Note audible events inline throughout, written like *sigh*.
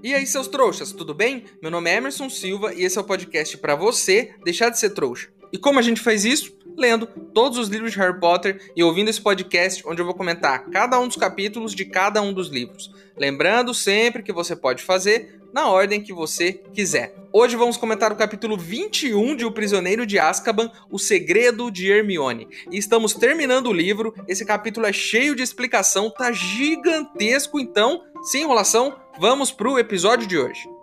E aí, seus trouxas, tudo bem? Meu nome é Emerson Silva e esse é o podcast para você deixar de ser trouxa. E como a gente faz isso? Lendo todos os livros de Harry Potter e ouvindo esse podcast onde eu vou comentar cada um dos capítulos de cada um dos livros. Lembrando sempre que você pode fazer na ordem que você quiser. Hoje vamos comentar o capítulo 21 de O Prisioneiro de Azkaban, O Segredo de Hermione. E estamos terminando o livro. Esse capítulo é cheio de explicação, tá gigantesco, então, sem enrolação, vamos pro episódio de hoje.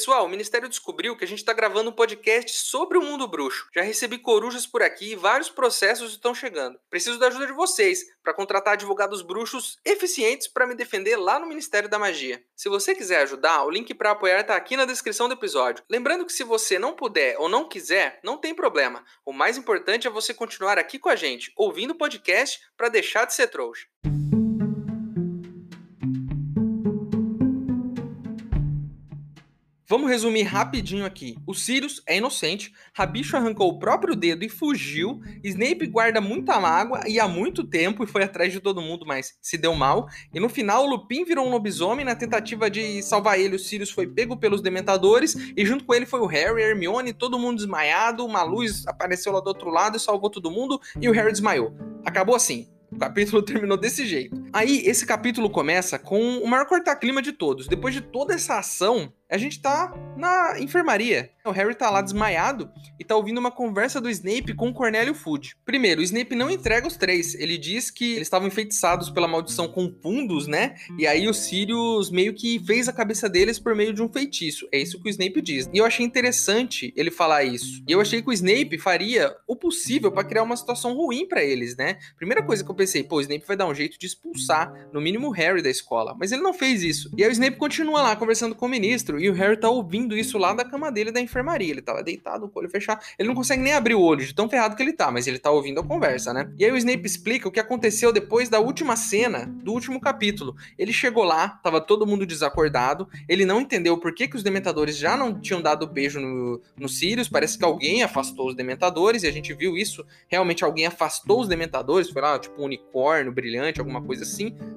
Pessoal, o Ministério descobriu que a gente está gravando um podcast sobre o mundo bruxo. Já recebi corujas por aqui e vários processos estão chegando. Preciso da ajuda de vocês para contratar advogados bruxos eficientes para me defender lá no Ministério da Magia. Se você quiser ajudar, o link para apoiar está aqui na descrição do episódio. Lembrando que se você não puder ou não quiser, não tem problema. O mais importante é você continuar aqui com a gente, ouvindo o podcast para deixar de ser trouxa. Vamos resumir rapidinho aqui. O Sirius é inocente, Rabicho arrancou o próprio dedo e fugiu, Snape guarda muita mágoa e há muito tempo e foi atrás de todo mundo, mas se deu mal. E no final, o Lupin virou um lobisomem na tentativa de salvar ele. O Sirius foi pego pelos Dementadores e junto com ele foi o Harry, Hermione, todo mundo desmaiado. Uma luz apareceu lá do outro lado e salvou todo mundo e o Harry desmaiou. Acabou assim. O capítulo *laughs* terminou desse jeito. Aí, esse capítulo começa com o maior corta-clima de todos. Depois de toda essa ação, a gente tá na enfermaria. O Harry tá lá desmaiado e tá ouvindo uma conversa do Snape com o Cornélio Fudge. Primeiro, o Snape não entrega os três. Ele diz que eles estavam enfeitiçados pela maldição com fundos, né? E aí o Sirius meio que fez a cabeça deles por meio de um feitiço. É isso que o Snape diz. E eu achei interessante ele falar isso. E eu achei que o Snape faria o possível para criar uma situação ruim para eles, né? Primeira coisa que eu pensei, pô, o Snape vai dar um jeito de expulsar, no mínimo, o Harry da escola. Mas ele não fez isso. E aí o Snape continua lá conversando com o ministro e o Harry tá ouvindo isso lá da cama dele da enfermaria. Ele tava deitado, com o olho fechado. Ele não consegue nem abrir o olho de tão ferrado que ele tá, mas ele tá ouvindo a conversa, né? E aí o Snape explica o que aconteceu depois da última cena do último capítulo. Ele chegou lá, tava todo mundo desacordado, ele não entendeu por que, que os dementadores já não tinham dado beijo no, no Sirius. Parece que alguém afastou os dementadores, e a gente viu isso. Realmente alguém afastou os dementadores, foi lá, tipo um unicórnio brilhante, alguma coisa assim.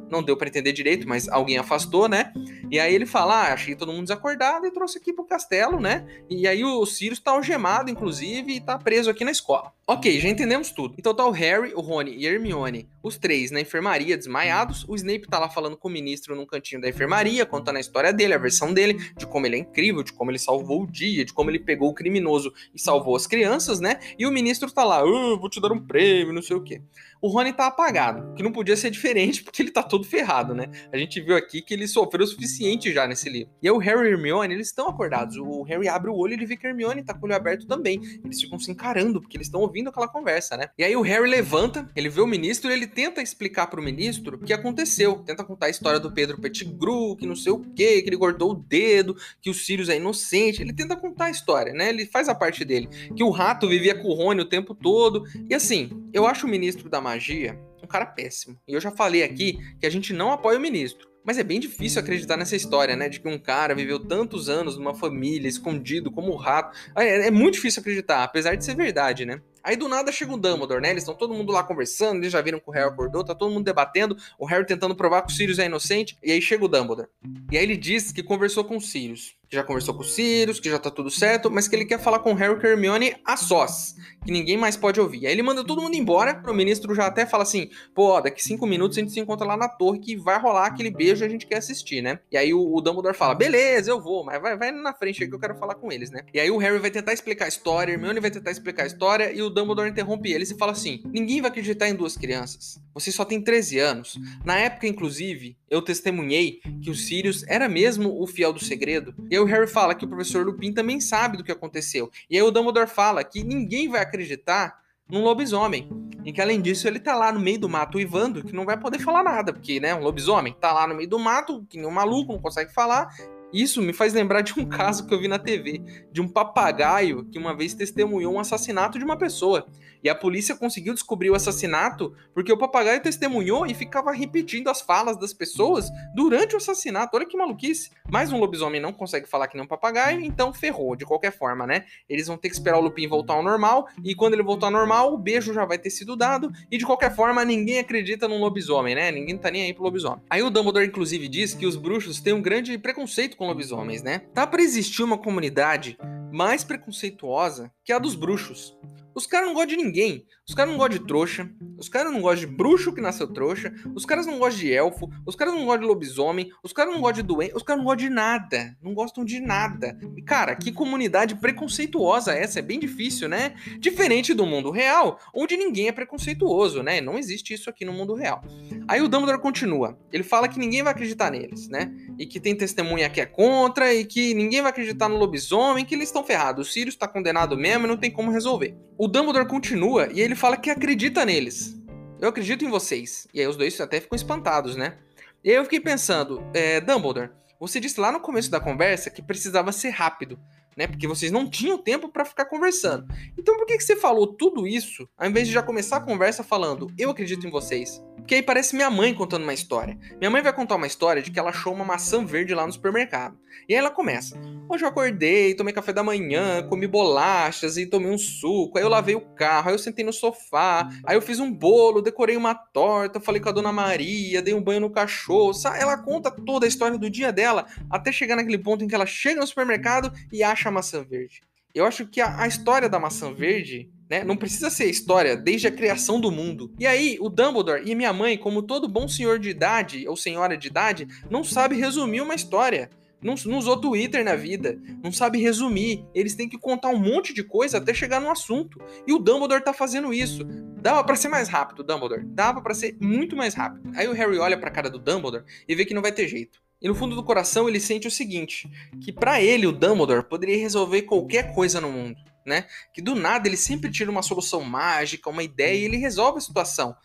Não deu para entender direito, mas alguém afastou, né? E aí ele fala: ah, achei todo mundo desacordado e trouxe aqui pro castelo, né? E aí o Sirius tá algemado, inclusive, e tá preso aqui na escola. Ok, já entendemos tudo. Então tá o Harry, o Rony e a Hermione, os três na enfermaria, desmaiados. O Snape tá lá falando com o ministro num cantinho da enfermaria, contando a história dele, a versão dele, de como ele é incrível, de como ele salvou o dia, de como ele pegou o criminoso e salvou as crianças, né? E o ministro tá lá, oh, vou te dar um prêmio, não sei o quê. O Rony tá apagado, que não podia ser diferente porque ele tá todo ferrado, né? A gente viu aqui que ele sofreu o suficiente já nesse livro. E aí o Harry e a Hermione, eles estão acordados. O Harry abre o olho e ele vê que a Hermione tá com o olho aberto também. Eles ficam se encarando porque eles estão ouvindo aquela conversa, né? E aí o Harry levanta, ele vê o ministro e ele tenta explicar pro ministro o que aconteceu. Tenta contar a história do Pedro Pettigrew, que não sei o quê, que ele cortou o dedo, que o Sirius é inocente. Ele tenta contar a história, né? Ele faz a parte dele. Que o rato vivia com o Rony o tempo todo. E assim, eu acho o ministro da magia um cara péssimo. E eu já falei aqui que a gente não apoia o ministro. Mas é bem difícil acreditar nessa história, né? De que um cara viveu tantos anos numa família, escondido como um rato. É, é muito difícil acreditar, apesar de ser verdade, né? Aí do nada chega o Dumbledore, né? Eles estão todo mundo lá conversando, eles já viram que o Harry acordou, tá todo mundo debatendo, o Harry tentando provar que o Sirius é inocente, e aí chega o Dumbledore. E aí ele diz que conversou com o Sirius que já conversou com o Sirius, que já tá tudo certo, mas que ele quer falar com o Harry e Hermione a sós, que ninguém mais pode ouvir. Aí ele manda todo mundo embora, o ministro já até fala assim, pô, daqui cinco minutos a gente se encontra lá na torre que vai rolar aquele beijo e a gente quer assistir, né? E aí o, o Dumbledore fala, beleza, eu vou, mas vai, vai na frente aí que eu quero falar com eles, né? E aí o Harry vai tentar explicar a história, a Hermione vai tentar explicar a história e o Dumbledore interrompe eles e fala assim, ninguém vai acreditar em duas crianças. Você só tem 13 anos. Na época, inclusive, eu testemunhei que o Sirius era mesmo o fiel do segredo. E aí o Harry fala que o professor Lupin também sabe do que aconteceu. E aí o Dumbledore fala que ninguém vai acreditar num lobisomem. E que além disso ele tá lá no meio do mato uivando, que não vai poder falar nada, porque, né, um lobisomem tá lá no meio do mato, que nem um maluco, não consegue falar, Isso me faz lembrar de um caso que eu vi na TV, de um papagaio que uma vez testemunhou um assassinato de uma pessoa. E a polícia conseguiu descobrir o assassinato porque o papagaio testemunhou e ficava repetindo as falas das pessoas durante o assassinato. Olha que maluquice. Mas um lobisomem não consegue falar que nem um papagaio, então ferrou, de qualquer forma, né? Eles vão ter que esperar o Lupin voltar ao normal, e quando ele voltar ao normal, o beijo já vai ter sido dado, e de qualquer forma, ninguém acredita num lobisomem, né? Ninguém tá nem aí pro lobisomem. Aí o Dumbledore, inclusive, diz que os bruxos têm um grande preconceito com lobisomens, né? Tá para existir uma comunidade mais preconceituosa que a dos bruxos. Os caras não gostam de ninguém. Os caras não gostam de trouxa. Os caras não gostam de bruxo que nasceu trouxa. Os caras não gostam de elfo. Os caras não gostam de lobisomem. Os caras não gostam de doente. Os caras não gostam de nada. Não gostam de nada. E, cara, que comunidade preconceituosa essa. É bem difícil, né? Diferente do mundo real, onde ninguém é preconceituoso, né? Não existe isso aqui no mundo real. Aí o Dumbledore continua. Ele fala que ninguém vai acreditar neles, né? E que tem testemunha que é contra. E que ninguém vai acreditar no lobisomem. Que eles estão ferrados. O Sirius tá condenado mesmo e não tem como resolver. O Dumbledore continua e ele fala que acredita neles. Eu acredito em vocês. E aí os dois até ficam espantados, né? E aí eu fiquei pensando, é, Dumbledore, você disse lá no começo da conversa que precisava ser rápido, né? Porque vocês não tinham tempo para ficar conversando. Então por que, que você falou tudo isso ao invés de já começar a conversa falando, eu acredito em vocês? Porque aí parece minha mãe contando uma história. Minha mãe vai contar uma história de que ela achou uma maçã verde lá no supermercado. E aí ela começa. Hoje eu acordei, tomei café da manhã, comi bolachas e tomei um suco. Aí eu lavei o carro, aí eu sentei no sofá, aí eu fiz um bolo, decorei uma torta, falei com a dona Maria, dei um banho no cachorro. Ela conta toda a história do dia dela até chegar naquele ponto em que ela chega no supermercado e acha a maçã verde. Eu acho que a, a história da maçã verde né? Não precisa ser história desde a criação do mundo. E aí, o Dumbledore e minha mãe, como todo bom senhor de idade ou senhora de idade, não sabe resumir uma história. Não, não usou Twitter na vida, não sabe resumir. Eles têm que contar um monte de coisa até chegar no assunto. E o Dumbledore tá fazendo isso. Dava para ser mais rápido, Dumbledore. Dava para ser muito mais rápido. Aí o Harry olha pra cara do Dumbledore e vê que não vai ter jeito. E no fundo do coração ele sente o seguinte: que para ele o Dumbledore poderia resolver qualquer coisa no mundo né? Que do nada ele sempre tira uma solução mágica, uma ideia e ele resolve a situação.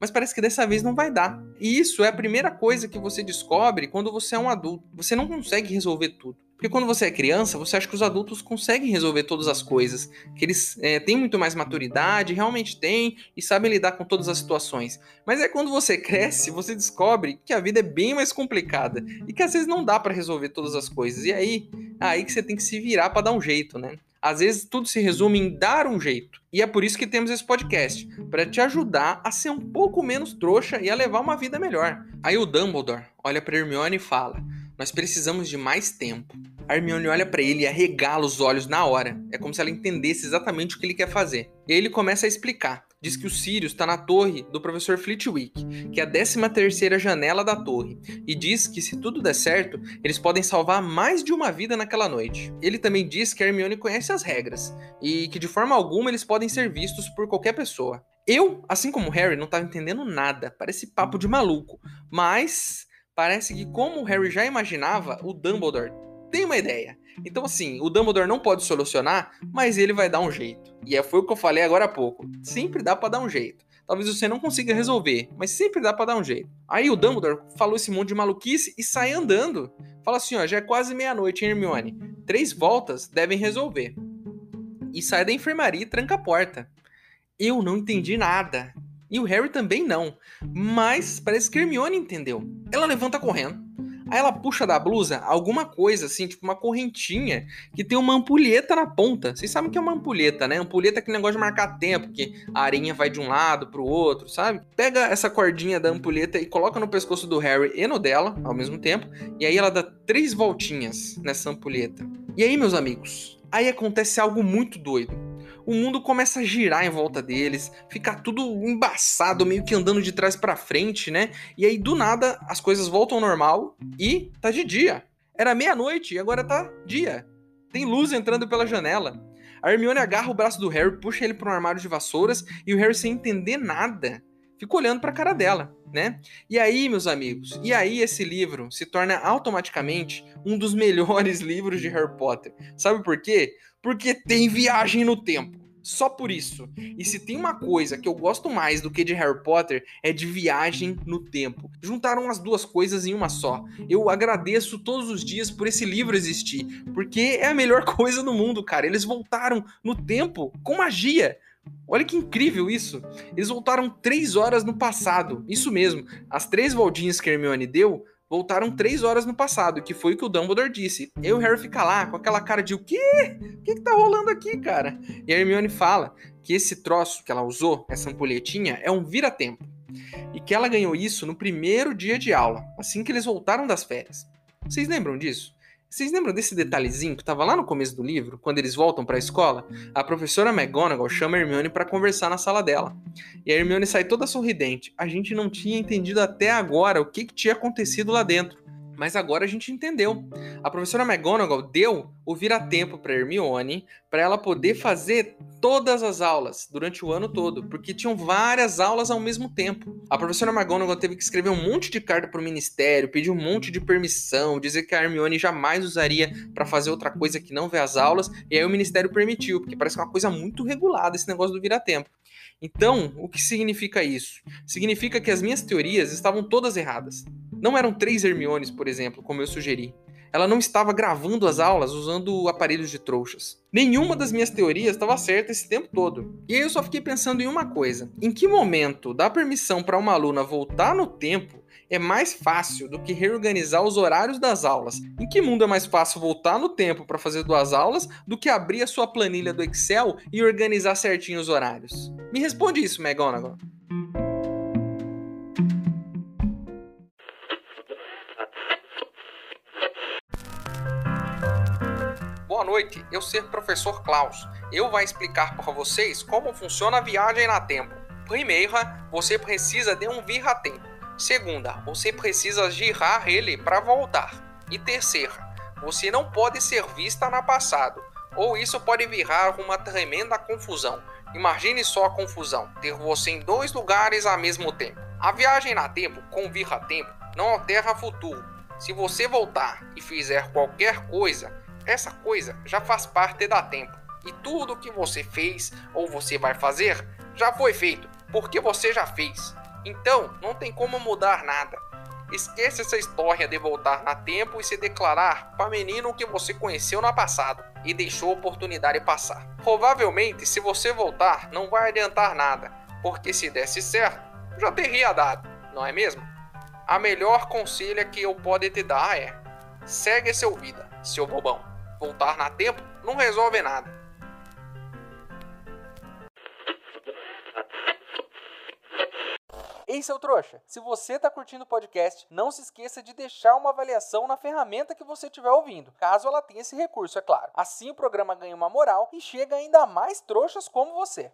Mas parece que dessa vez não vai dar. E isso é a primeira coisa que você descobre quando você é um adulto. Você não consegue resolver tudo. Porque quando você é criança, você acha que os adultos conseguem resolver todas as coisas, que eles é, têm muito mais maturidade, realmente têm e sabem lidar com todas as situações. Mas é quando você cresce, você descobre que a vida é bem mais complicada e que às vezes não dá para resolver todas as coisas. E aí, é aí que você tem que se virar para dar um jeito, né? Às vezes tudo se resume em dar um jeito. E é por isso que temos esse podcast, para te ajudar a ser um pouco menos trouxa e a levar uma vida melhor. Aí o Dumbledore olha para Hermione e fala: "Nós precisamos de mais tempo". A Hermione olha para ele e arregala os olhos na hora. É como se ela entendesse exatamente o que ele quer fazer. E ele começa a explicar diz que o Sirius está na torre do professor Flitwick, que é a 13 terceira janela da torre, e diz que se tudo der certo, eles podem salvar mais de uma vida naquela noite. Ele também diz que Hermione conhece as regras, e que de forma alguma eles podem ser vistos por qualquer pessoa. Eu, assim como Harry, não estava entendendo nada, parece papo de maluco, mas parece que como o Harry já imaginava, o Dumbledore tem uma ideia. Então, assim, o Dumbledore não pode solucionar, mas ele vai dar um jeito. E é, foi o que eu falei agora há pouco. Sempre dá para dar um jeito. Talvez você não consiga resolver, mas sempre dá para dar um jeito. Aí o Dumbledore falou esse monte de maluquice e sai andando. Fala assim, ó, já é quase meia-noite, Hermione? Três voltas devem resolver. E sai da enfermaria e tranca a porta. Eu não entendi nada. E o Harry também não. Mas parece que Hermione entendeu. Ela levanta correndo Aí ela puxa da blusa alguma coisa, assim, tipo uma correntinha que tem uma ampulheta na ponta. Vocês sabem que é uma ampulheta, né? Ampulheta é aquele negócio de marcar tempo, que a arinha vai de um lado pro outro, sabe? Pega essa cordinha da ampulheta e coloca no pescoço do Harry e no dela, ao mesmo tempo. E aí ela dá três voltinhas nessa ampulheta. E aí, meus amigos, aí acontece algo muito doido o mundo começa a girar em volta deles, fica tudo embaçado, meio que andando de trás para frente, né? E aí do nada as coisas voltam ao normal e tá de dia. Era meia-noite e agora tá dia. Tem luz entrando pela janela. A Hermione agarra o braço do Harry, puxa ele para um armário de vassouras e o Harry sem entender nada fica olhando para a cara dela, né? E aí, meus amigos, e aí esse livro se torna automaticamente um dos melhores *laughs* livros de Harry Potter. Sabe por quê? Porque tem viagem no tempo. só por isso. E se tem uma coisa que eu gosto mais do que de Harry Potter é de viagem no tempo. Juntaram as duas coisas em uma só. Eu agradeço todos os dias por esse livro existir, porque é a melhor *laughs* coisa do mundo, cara. Eles voltaram no tempo com magia. Olha que incrível isso! Eles voltaram três horas no passado. Isso mesmo, as três voltinhas que Hermione deu voltaram três horas no passado, que foi o que o Dumbledore disse. E o Harry fica lá com aquela cara de o quê? O que, que tá rolando aqui, cara? E a Hermione fala que esse troço que ela usou, essa ampulhetinha, é um vira-tempo. E que ela ganhou isso no primeiro dia de aula, assim que eles voltaram das férias. Vocês lembram disso? Vocês lembram desse detalhezinho que estava lá no começo do livro, quando eles voltam para a escola? A professora McGonagall chama a Hermione para conversar na sala dela. E a Hermione sai toda sorridente. A gente não tinha entendido até agora o que, que tinha acontecido lá dentro mas agora a gente entendeu. A professora McGonagall deu o vira-tempo para Hermione para ela poder fazer todas as aulas durante o ano todo, porque tinham várias aulas ao mesmo tempo. A professora McGonagall teve que escrever um monte de carta para o ministério, pedir um monte de permissão, dizer que a Hermione jamais usaria para fazer outra coisa que não ver as aulas, e aí o ministério permitiu, porque parece uma coisa muito regulada esse negócio do vira-tempo. Então, o que significa isso? Significa que as minhas teorias estavam todas erradas. Não eram três Hermiones, por exemplo, como eu sugeri. Ela não estava gravando as aulas usando aparelhos de trouxas. Nenhuma das minhas teorias estava certa esse tempo todo. E aí eu só fiquei pensando em uma coisa: em que momento dá permissão para uma aluna voltar no tempo é mais fácil do que reorganizar os horários das aulas? Em que mundo é mais fácil voltar no tempo para fazer duas aulas do que abrir a sua planilha do Excel e organizar certinho os horários? Me responde isso, McGonagall. Noite, eu ser professor Klaus. Eu vou explicar para vocês como funciona a viagem na tempo. Primeira, você precisa de um vira-tempo. Segunda, você precisa girar ele para voltar. E terceira, você não pode ser vista na passado, ou isso pode virar uma tremenda confusão. Imagine só a confusão, ter você em dois lugares ao mesmo tempo. A viagem na tempo com vira-tempo não altera futuro. Se você voltar e fizer qualquer coisa, essa coisa já faz parte da tempo. E tudo que você fez ou você vai fazer já foi feito, porque você já fez. Então, não tem como mudar nada. Esqueça essa história de voltar na tempo e se declarar para menino que você conheceu no passado e deixou a oportunidade passar. Provavelmente, se você voltar, não vai adiantar nada, porque se desse certo, já teria dado, não é mesmo? A melhor conselho que eu posso te dar é: segue seu vida, seu bobão voltar na tempo não resolve nada. Ei, seu trouxa! Se você tá curtindo o podcast, não se esqueça de deixar uma avaliação na ferramenta que você estiver ouvindo, caso ela tenha esse recurso, é claro. Assim o programa ganha uma moral e chega ainda mais trouxas como você.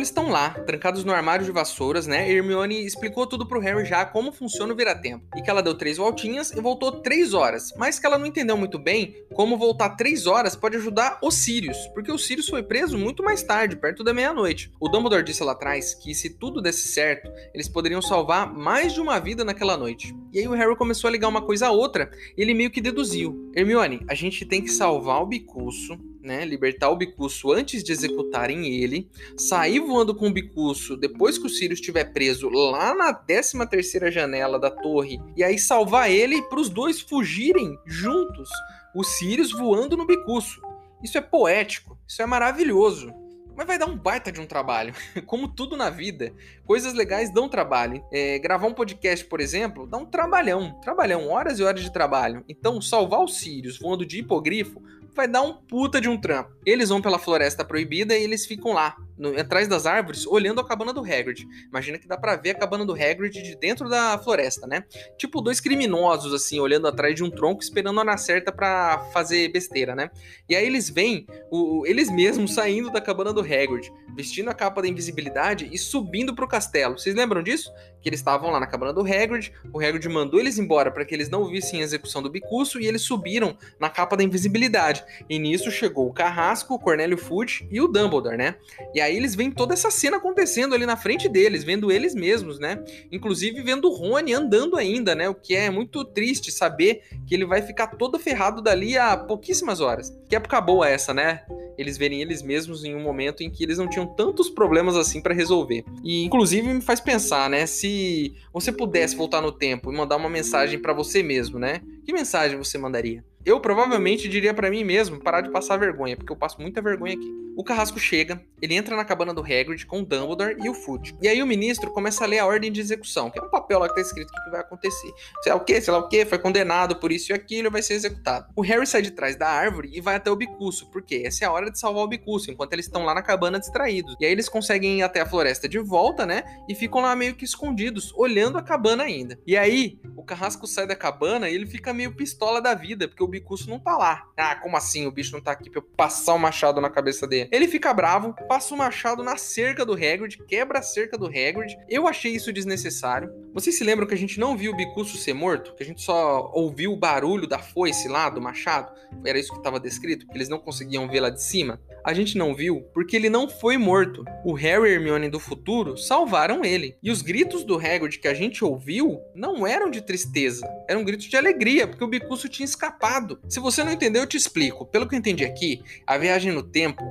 Eles estão lá, trancados no armário de vassouras, né? Hermione explicou tudo pro Harry já como funciona o vira-tempo. E que ela deu três voltinhas e voltou três horas. Mas que ela não entendeu muito bem como voltar três horas pode ajudar o Sirius. Porque o Sirius foi preso muito mais tarde, perto da meia-noite. O Dumbledore disse lá atrás que se tudo desse certo, eles poderiam salvar mais de uma vida naquela noite. E aí o Harry começou a ligar uma coisa a outra e ele meio que deduziu. Hermione, a gente tem que salvar o Bicuço né, libertar o Bicuço antes de executarem ele, sair voando com o Bicuço depois que o Sirius estiver preso lá na 13 terceira janela da torre, e aí salvar ele para os dois fugirem juntos, o Sirius voando no Bicuço. Isso é poético, isso é maravilhoso. Mas vai dar um baita de um trabalho. *laughs* Como tudo na vida, coisas legais dão trabalho. É, gravar um podcast, por exemplo, dá um trabalhão. Trabalhão, horas e horas de trabalho. Então, salvar os Sirius voando de hipogrifo vai dar um puta de um trampo. Eles vão pela floresta proibida e eles ficam lá, no, atrás das árvores, olhando a cabana do Hagrid. Imagina que dá para ver a cabana do Hagrid de dentro da floresta, né? Tipo dois criminosos, assim, olhando atrás de um tronco, esperando a hora certa para fazer besteira, né? E aí eles veem o, eles mesmos saindo da cabana do Hagrid, vestindo a capa da invisibilidade e subindo pro castelo. Vocês lembram disso? Que eles estavam lá na cabana do Hagrid, o Hagrid mandou eles embora para que eles não vissem a execução do Bicuço e eles subiram na capa da invisibilidade. E nisso chegou o Carrasco, o Cornélio Fudge e o Dumbledore, né? E aí aí eles veem toda essa cena acontecendo ali na frente deles, vendo eles mesmos, né? Inclusive vendo o Rony andando ainda, né? O que é muito triste saber que ele vai ficar todo ferrado dali a pouquíssimas horas. Que época boa essa, né? Eles verem eles mesmos em um momento em que eles não tinham tantos problemas assim para resolver. E inclusive me faz pensar, né? Se você pudesse voltar no tempo e mandar uma mensagem para você mesmo, né? Que mensagem você mandaria? Eu provavelmente diria para mim mesmo parar de passar vergonha, porque eu passo muita vergonha aqui. O carrasco chega, ele entra na cabana do Hagrid com o Dumbledore e o Fudge. E aí o ministro começa a ler a ordem de execução, que é um papel lá que tá escrito o que vai acontecer. Sei lá o que, sei lá o que, foi condenado por isso e aquilo, vai ser executado. O Harry sai de trás da árvore e vai até o Bicuço, porque essa é a hora de salvar o Bicuço, enquanto eles estão lá na cabana distraídos. E aí eles conseguem ir até a floresta de volta, né? E ficam lá meio que escondidos, olhando a cabana ainda. E aí, o carrasco sai da cabana e ele fica meio pistola da vida, porque o Bicuço não tá lá. Ah, como assim? O bicho não tá aqui pra eu passar o machado na cabeça dele. Ele fica bravo, passa o machado na cerca do Hagrid, quebra a cerca do Hagrid. Eu achei isso desnecessário. Vocês se lembram que a gente não viu o Bicuço ser morto? Que a gente só ouviu o barulho da foice lá, do machado? Era isso que estava descrito, que eles não conseguiam ver lá de cima? A gente não viu porque ele não foi morto. O Harry e Hermione do futuro salvaram ele. E os gritos do Hagrid que a gente ouviu não eram de tristeza, eram gritos de alegria, porque o Bicuço tinha escapado. Se você não entendeu, eu te explico. Pelo que eu entendi aqui, a viagem no tempo,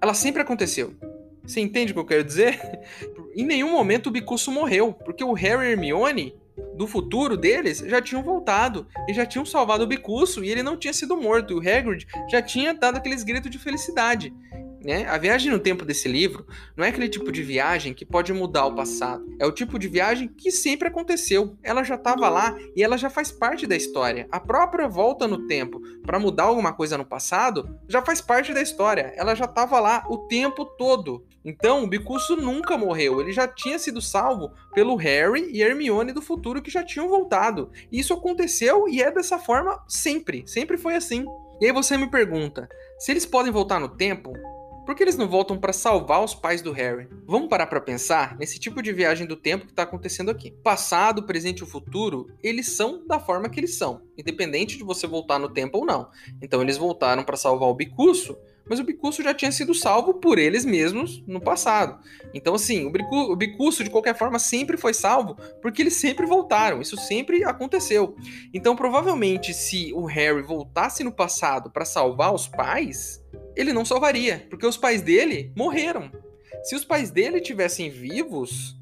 ela sempre aconteceu. Você entende o que eu quero dizer? *laughs* em nenhum momento o Bicuço morreu, porque o Harry e Hermione do futuro deles já tinham voltado e já tinham salvado o Bicuço e ele não tinha sido morto. E o Hagrid já tinha dado aqueles gritos de felicidade. Né? A viagem no tempo desse livro não é aquele tipo de viagem que pode mudar o passado. É o tipo de viagem que sempre aconteceu. Ela já estava lá e ela já faz parte da história. A própria volta no tempo para mudar alguma coisa no passado já faz parte da história. Ela já estava lá o tempo todo. Então, o Bicuço nunca morreu. Ele já tinha sido salvo pelo Harry e Hermione do futuro que já tinham voltado. Isso aconteceu e é dessa forma sempre. Sempre foi assim. E aí você me pergunta: se eles podem voltar no tempo, por que eles não voltam para salvar os pais do Harry? Vamos parar para pensar nesse tipo de viagem do tempo que está acontecendo aqui. Passado, presente e o futuro, eles são da forma que eles são, independente de você voltar no tempo ou não. Então eles voltaram para salvar o Bicuço, mas o Bicuço já tinha sido salvo por eles mesmos no passado. Então, assim, o Bicuço, de qualquer forma, sempre foi salvo porque eles sempre voltaram. Isso sempre aconteceu. Então, provavelmente, se o Harry voltasse no passado para salvar os pais, ele não salvaria, porque os pais dele morreram. Se os pais dele tivessem vivos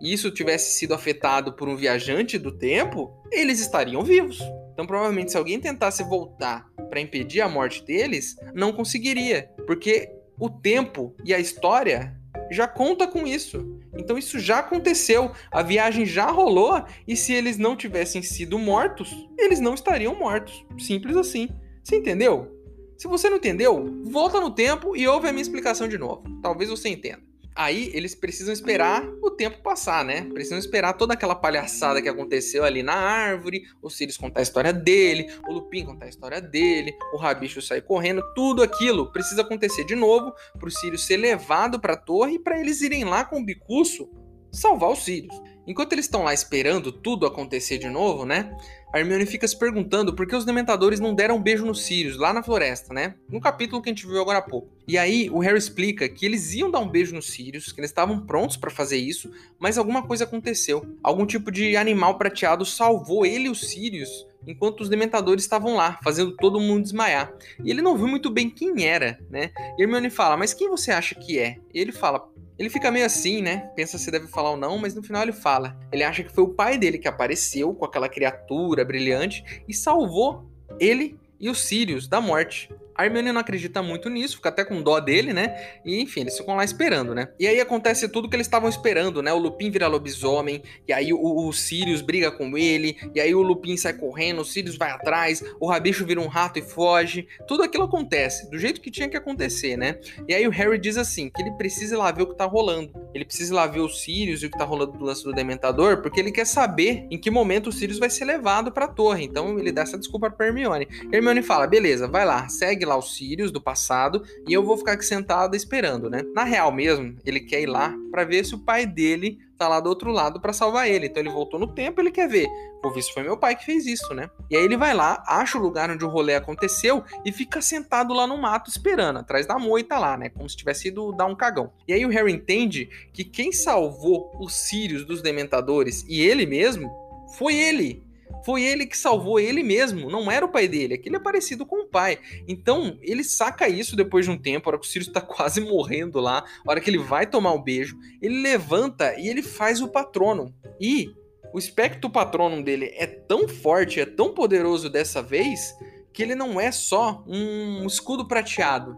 e isso tivesse sido afetado por um viajante do tempo, eles estariam vivos. Então, provavelmente, se alguém tentasse voltar para impedir a morte deles, não conseguiria, porque o tempo e a história já conta com isso. Então isso já aconteceu, a viagem já rolou e se eles não tivessem sido mortos, eles não estariam mortos. Simples assim. Você entendeu? Se você não entendeu, volta no tempo e ouve a minha explicação de novo. Talvez você entenda. Aí eles precisam esperar o tempo passar, né? Precisam esperar toda aquela palhaçada que aconteceu ali na árvore, o Sirius contar a história dele, o Lupin contar a história dele, o Rabicho sair correndo, tudo aquilo precisa acontecer de novo para o Sirius ser levado para a torre e para eles irem lá com o Bicuço salvar os Sirius. Enquanto eles estão lá esperando tudo acontecer de novo, né? A Hermione fica se perguntando por que os Dementadores não deram um beijo nos Sirius, lá na floresta, né? No capítulo que a gente viu agora há pouco. E aí, o Harry explica que eles iam dar um beijo nos Sirius, que eles estavam prontos para fazer isso, mas alguma coisa aconteceu. Algum tipo de animal prateado salvou ele e os Sirius enquanto os dementadores estavam lá, fazendo todo mundo desmaiar. E ele não viu muito bem quem era, né? E Hermione fala: "Mas quem você acha que é?" E ele fala: ele fica meio assim, né? Pensa se deve falar ou não, mas no final ele fala. Ele acha que foi o pai dele que apareceu com aquela criatura brilhante e salvou ele e os Sirius da morte. A Hermione não acredita muito nisso, fica até com dó dele, né? E enfim, eles ficam lá esperando, né? E aí acontece tudo que eles estavam esperando, né? O Lupin vira lobisomem, e aí o, o, Sirius briga com ele, e aí o Lupin sai correndo, o Sirius vai atrás, o Rabicho vira um rato e foge. Tudo aquilo acontece, do jeito que tinha que acontecer, né? E aí o Harry diz assim, que ele precisa ir lá ver o que tá rolando. Ele precisa ir lá ver o Sirius e o que tá rolando do lance do Dementador, porque ele quer saber em que momento o Sirius vai ser levado pra torre. Então ele dá essa desculpa pra Hermione. Hermione fala, beleza, vai lá, segue lá os Sirius do passado e eu vou ficar aqui sentado esperando, né? Na real mesmo, ele quer ir lá para ver se o pai dele tá lá do outro lado para salvar ele. Então ele voltou no tempo, ele quer ver. Vou ver se foi meu pai que fez isso, né? E aí ele vai lá, acha o lugar onde o rolê aconteceu e fica sentado lá no mato esperando, atrás da moita lá, né? Como se tivesse ido dar um cagão. E aí o Harry entende que quem salvou os Sirius dos Dementadores e ele mesmo foi ele. Foi ele que salvou ele mesmo, não era o pai dele. Aquele é parecido com o pai. Então, ele saca isso depois de um tempo, a hora que o Sirius tá *laughs* quase morrendo lá, a hora que ele vai tomar o beijo, ele levanta e ele faz o patrono. E o espectro patronum dele é tão forte, é tão poderoso dessa vez, que ele não é só um escudo prateado.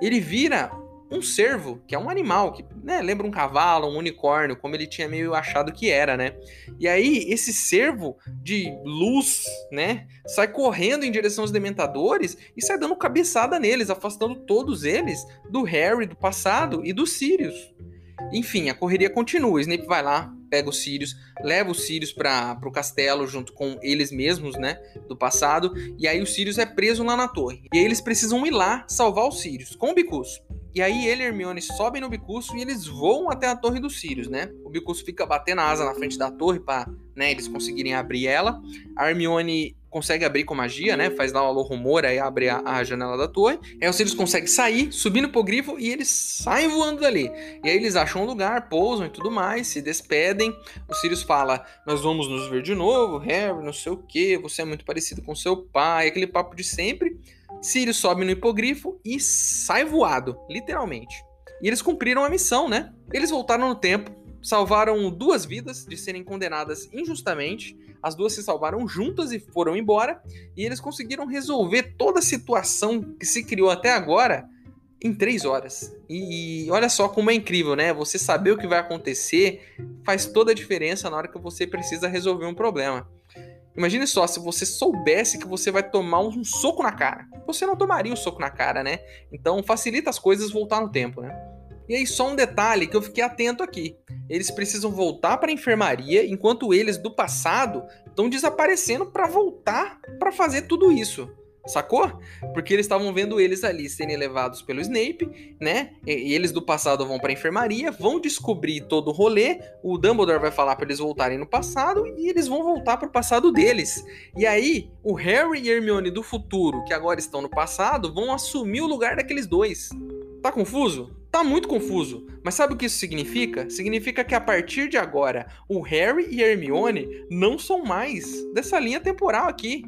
Ele vira um cervo, que é um animal, que né, lembra um cavalo, um unicórnio, como ele tinha meio achado que era, né? E aí, esse cervo de luz, né, sai correndo em direção aos dementadores e sai dando cabeçada neles, afastando todos eles do Harry do passado e do Sirius. Enfim, a correria continua. Snape vai lá, pega os Sirius, leva os Sirius para o castelo junto com eles mesmos, né, do passado, e aí o Sirius é preso lá na torre. E aí eles precisam ir lá salvar os Sirius com o Bicus. E aí ele e Hermione sobem no Bicurso e eles voam até a Torre dos Sirius, né? O Bicurso fica batendo a asa na frente da torre para, né, eles conseguirem abrir ela. A Hermione consegue abrir com magia, né? Faz lá o alô rumor, aí abre a, a, janela da torre. Aí os Sirius conseguem sair, subir no hipogrifo e eles saem voando dali. E aí eles acham um lugar, pousam e tudo mais, se despedem. O Sirius fala: Nós vamos nos ver de novo, Harry, não sei o que, você é muito parecido com seu pai, aquele papo de sempre. Sirius sobe no hipogrifo e sai voado, literalmente. E eles cumpriram a missão, né? Eles voltaram no tempo, salvaram duas vidas de serem condenadas injustamente. As duas se salvaram juntas e foram embora. E eles conseguiram resolver toda a situação que se criou até agora em três horas. E, e olha só como é incrível, né? Você saber o que vai acontecer faz toda a diferença na hora que você precisa resolver um problema. Imagine só, se você soubesse que você vai tomar um soco na cara. Você não tomaria o um soco na cara, né? Então facilita as coisas voltar no tempo, né? E aí só um detalhe que eu fiquei atento aqui. Eles precisam voltar para a enfermaria enquanto eles do passado estão desaparecendo para voltar para fazer tudo isso. Sacou? Porque eles estavam vendo eles ali serem levados pelo Snape, né? E, eles do passado vão pra enfermaria, vão descobrir todo o rolê. O Dumbledore vai falar para eles voltarem no passado e eles vão voltar pro passado deles. E aí, o Harry e Hermione do futuro, que agora estão no passado, vão assumir o lugar daqueles dois. Tá confuso? Tá muito confuso. Mas sabe o que isso significa? Significa que a partir de agora, o Harry e a Hermione não são mais dessa linha temporal aqui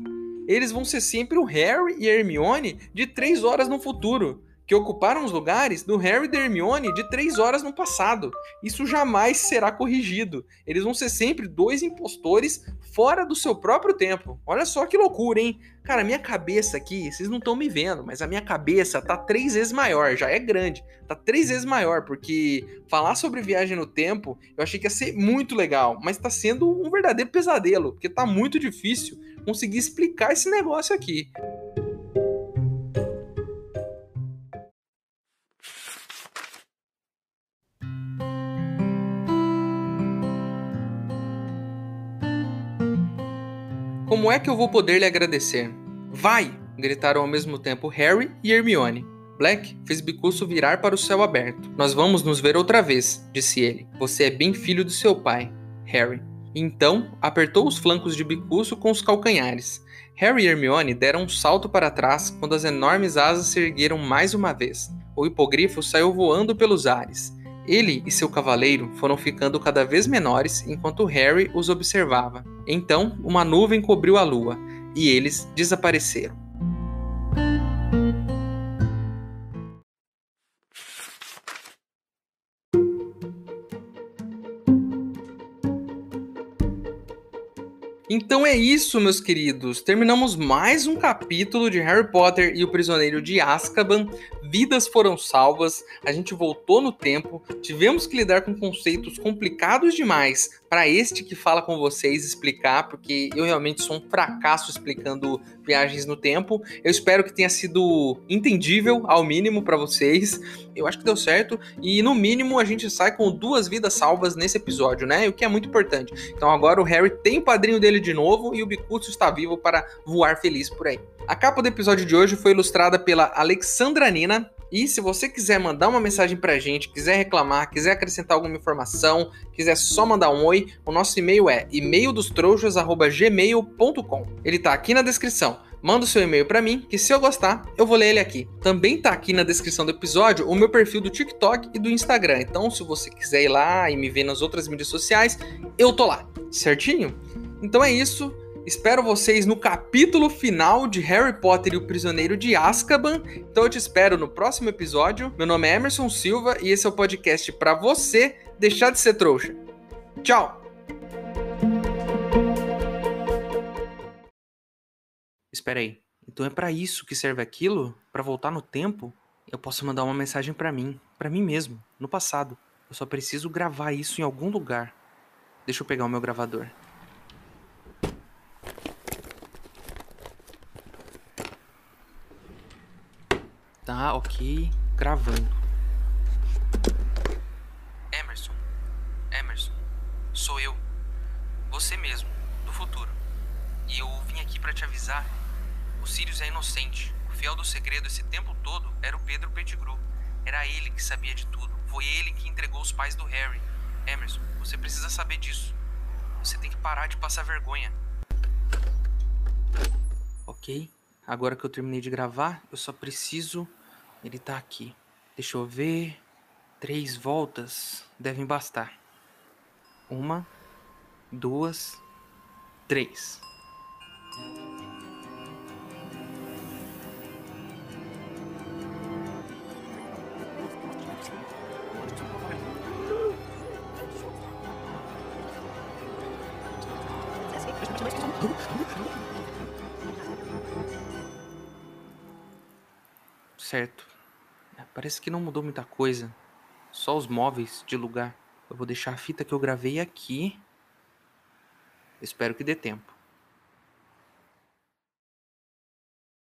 eles vão ser sempre o Harry e a Hermione de três horas no futuro, que ocuparam os lugares do Harry e da Hermione de três horas no passado. Isso jamais será corrigido. Eles vão ser sempre dois impostores fora do seu próprio tempo. Olha só que loucura, hein? Cara, minha cabeça aqui, vocês não estão me vendo, mas a minha cabeça tá três vezes maior, já é grande. Tá três vezes maior, porque falar sobre viagem no tempo eu achei que ia ser muito legal, mas tá sendo um verdadeiro pesadelo, porque tá muito difícil conseguir explicar esse negócio aqui. Como é que eu vou poder lhe agradecer? Vai! gritaram ao mesmo tempo Harry e Hermione. Black fez Bicurso virar para o céu aberto. Nós vamos nos ver outra vez, disse ele. Você é bem filho do seu pai, Harry. Então, apertou os flancos de Bicurso com os calcanhares. Harry e Hermione deram um salto para trás quando as enormes asas se ergueram mais uma vez. O hipogrifo saiu voando pelos ares. Ele e seu cavaleiro foram ficando cada vez menores enquanto Harry os observava. Então, uma nuvem cobriu a lua e eles desapareceram. Então é isso, meus queridos. Terminamos mais um capítulo de Harry Potter e o Prisioneiro de Azkaban. Vidas foram salvas, a gente voltou no tempo, tivemos que lidar com conceitos complicados demais para este que fala com vocês explicar, porque eu realmente sou um fracasso explicando viagens no tempo. Eu espero que tenha sido entendível ao mínimo para vocês. Eu acho que deu certo e no mínimo a gente sai com duas vidas salvas nesse episódio, né? O que é muito importante. Então agora o Harry tem o padrinho dele de novo e o Bicurso está vivo para voar feliz por aí. A capa do episódio de hoje foi ilustrada pela Alexandra Nina. E se você quiser mandar uma mensagem pra gente, quiser reclamar, quiser acrescentar alguma informação, quiser só mandar um oi, o nosso e-mail é e-maildostrouxas@gmail.com. Ele tá aqui na descrição manda o seu e-mail para mim, que se eu gostar, eu vou ler ele aqui. Também tá aqui na descrição do episódio o meu perfil do TikTok e do Instagram. Então, se você quiser ir lá e me ver nas outras mídias sociais, eu tô lá, certinho? Então é isso. Espero vocês no capítulo final de Harry Potter e o Prisioneiro de Azkaban. Então eu te espero no próximo episódio. Meu nome é Emerson Silva e esse é o podcast para você deixar de ser trouxa. Tchau. Espera aí. Então é para isso que serve aquilo? Para voltar no tempo? Eu posso mandar uma mensagem para mim, para mim mesmo, no passado. Eu só preciso gravar isso em algum lugar. Deixa eu pegar o meu gravador. Tá, ok. Gravando. Emerson. Emerson. Sou eu. Você mesmo, do futuro. E eu vim aqui para te avisar. O Sirius é inocente. O fiel do segredo esse tempo todo era o Pedro Pettigrew. Era ele que sabia de tudo. Foi ele que entregou os pais do Harry. Emerson, você precisa saber disso. Você tem que parar de passar vergonha. Ok. Agora que eu terminei de gravar, eu só preciso. Ele tá aqui. Deixa eu ver. Três voltas devem bastar. Uma, duas, três. Certo. É, parece que não mudou muita coisa. Só os móveis de lugar. Eu vou deixar a fita que eu gravei aqui. Espero que dê tempo.